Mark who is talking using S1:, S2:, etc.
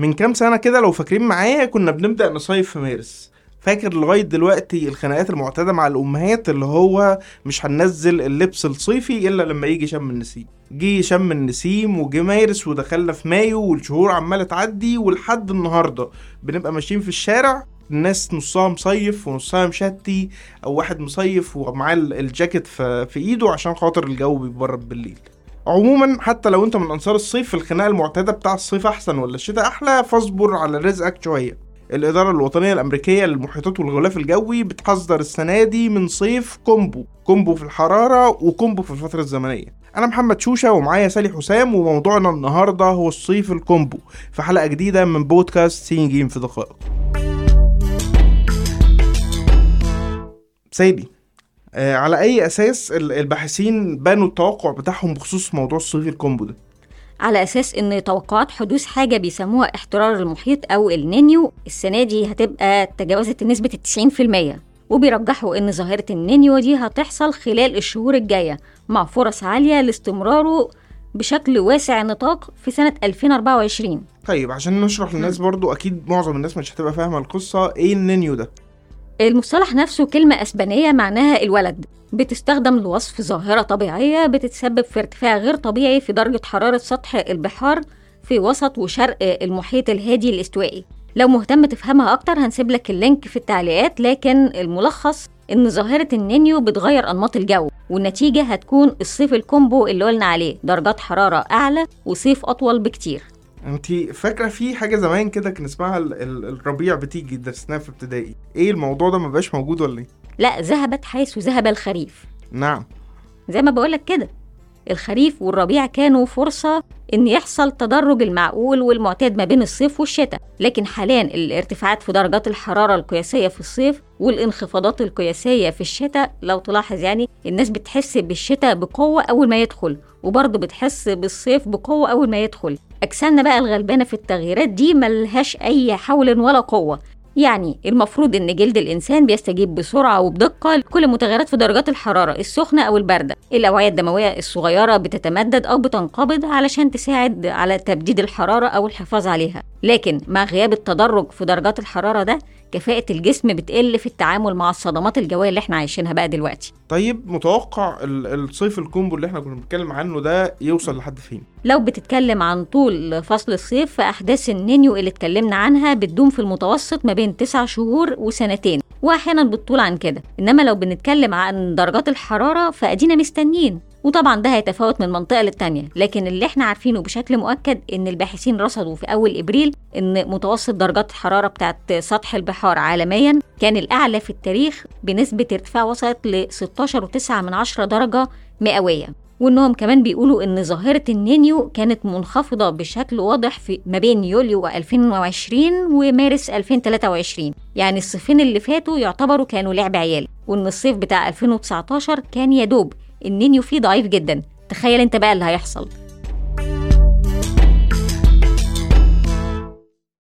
S1: من كام سنة كده لو فاكرين معايا كنا بنبدأ نصيف في مارس. فاكر لغاية دلوقتي الخناقات المعتادة مع الأمهات اللي هو مش هننزل اللبس الصيفي إلا لما يجي شم النسيم. جه شم النسيم وجه مارس ودخلنا في مايو والشهور عمالة تعدي ولحد النهاردة. بنبقى ماشيين في الشارع الناس نصها مصيف ونصها مشتي أو واحد مصيف ومعاه ال- الجاكيت في إيده عشان خاطر الجو بيبرد بالليل. عموما حتى لو أنت من أنصار الصيف الخناقة المعتادة بتاع الصيف أحسن ولا الشتاء أحلى؟ فاصبر على رزقك شوية. الإدارة الوطنية الأمريكية للمحيطات والغلاف الجوي بتحذر السنة دي من صيف combo. combo في الحرارة و combo في الفترة الزمنية. أنا محمد شوشة ومعايا سالي حسام وموضوعنا النهاردة هو الصيف ال combo. في حلقة جديدة من بودكاست سين جيم في دقائق سيدي. على أي أساس ال- الباحثين بنوا التوقع بتاعهم بخصوص موضوع الصيف الكومبو ده؟
S2: على أساس إن توقعات حدوث حاجة بيسموها احترار المحيط أو النينيو السنة دي هتبقى تجاوزت التسعين في المية. وبيرجحوا إن ظاهرة النينيو دي هتحصل خلال الشهور الجاية مع فرص عالية لاستمراره بشكل واسع النطاق في سنة 2024
S1: طيب عشان نشرح للناس برضو أكيد معظم الناس مش هتبقى فاهمة القصة إيه النينيو ده.
S2: المصطلح نفسه كلمة أسبانية معناها الولد. بتستخدم لوصف ظاهرة طبيعية بتتسبب في ارتفاع غير طبيعي في درجة حرارة سطح البحار في وسط وشرق المحيط الهادي الاستوائي. لو مهتم تفهمها أكتر هنسيب لك ال link في التعليقات لكن الملخص إن ظاهرة النينيو بتغير أنماط الجو والنتيجة هتكون الصيف الكومبو اللي قلنا عليه درجات حرارة أعلى وصيف أطول بكتير.
S1: انت فاكرة في حاجة زمان كده كان اسمها ال- ال- الربيع بتيجي درسناها في ابتدائي؟ إيه الموضوع ده ما بقاش موجود ولا إيه؟
S2: لا ذهبت حيث ذهب الخريف.
S1: نعم.
S2: زي ما بقولك كده الخريف والربيع كانوا فرصة إن يحصل تدرج المعقول والمعتاد ما بين الصيف والشتاء. لكن حاليا الارتفاعات في درجات الحرارة القياسية في الصيف والانخفاضات القياسية في الشتاء لو تلاحظ يعني الناس بتحس بالشتاء بقوة أول ما يدخل وبرضه بتحس بالصيف بقوة أول ما يدخل. أجسامنا بقى الغلبانة في التغييرات دي ملهاش أي حول ولا قوة. يعني المفروض إن جلد الإنسان بيستجيب بسرعة وبدقة لكل متغيرات في درجات الحرارة السخنة أو الباردة. الأوعية الدموية الصغيرة بتتمدد أو بتنقبض علشان تساعد على تبديد الحرارة أو الحفاظ عليها. لكن مع غياب التدرج في درجات الحرارة ده كفاءة الجسم بتقل في التعامل مع الصدمات الجوية اللي إحنا عايشينها بقى دلوقتي.
S1: طيب متوقع ال- الصيف الكومبو اللي إحنا كنا بنتكلم عنه ده يوصل لحد فين؟
S2: لو بتتكلم عن طول فصل الصيف فأحداث النينيو اللي اتكلمنا عنها بتدوم في المتوسط ما بين 9 شهور وسنتين وأحيانا بتطول عن كده. إنما لو بنتكلم عن درجات الحرارة فأدينا مستنيين. وطبعا ده هيتفاوت من منطقة للتانية لكن اللي إحنا عارفينه بشكل مؤكد إن الباحثين رصدوا في أول إبريل إن متوسط درجات الحرارة بتاعت سطح البحار عالميا كان الأعلى في التاريخ بنسبة ارتفاع وصلت ل 16.9 من عشرة درجة مئوية. وإنهم كمان بيقولوا إن ظاهرة النينيو كانت منخفضة بشكل واضح في ما بين يوليو 2020 ومارس 2023 يعني الصيفين اللي فاتوا يعتبروا كانوا لعب عيال وإن الصيف بتاع 2019 كان يدوب النينيو فيه ضعيف جدا. تخيل انت بقى اللي هيحصل.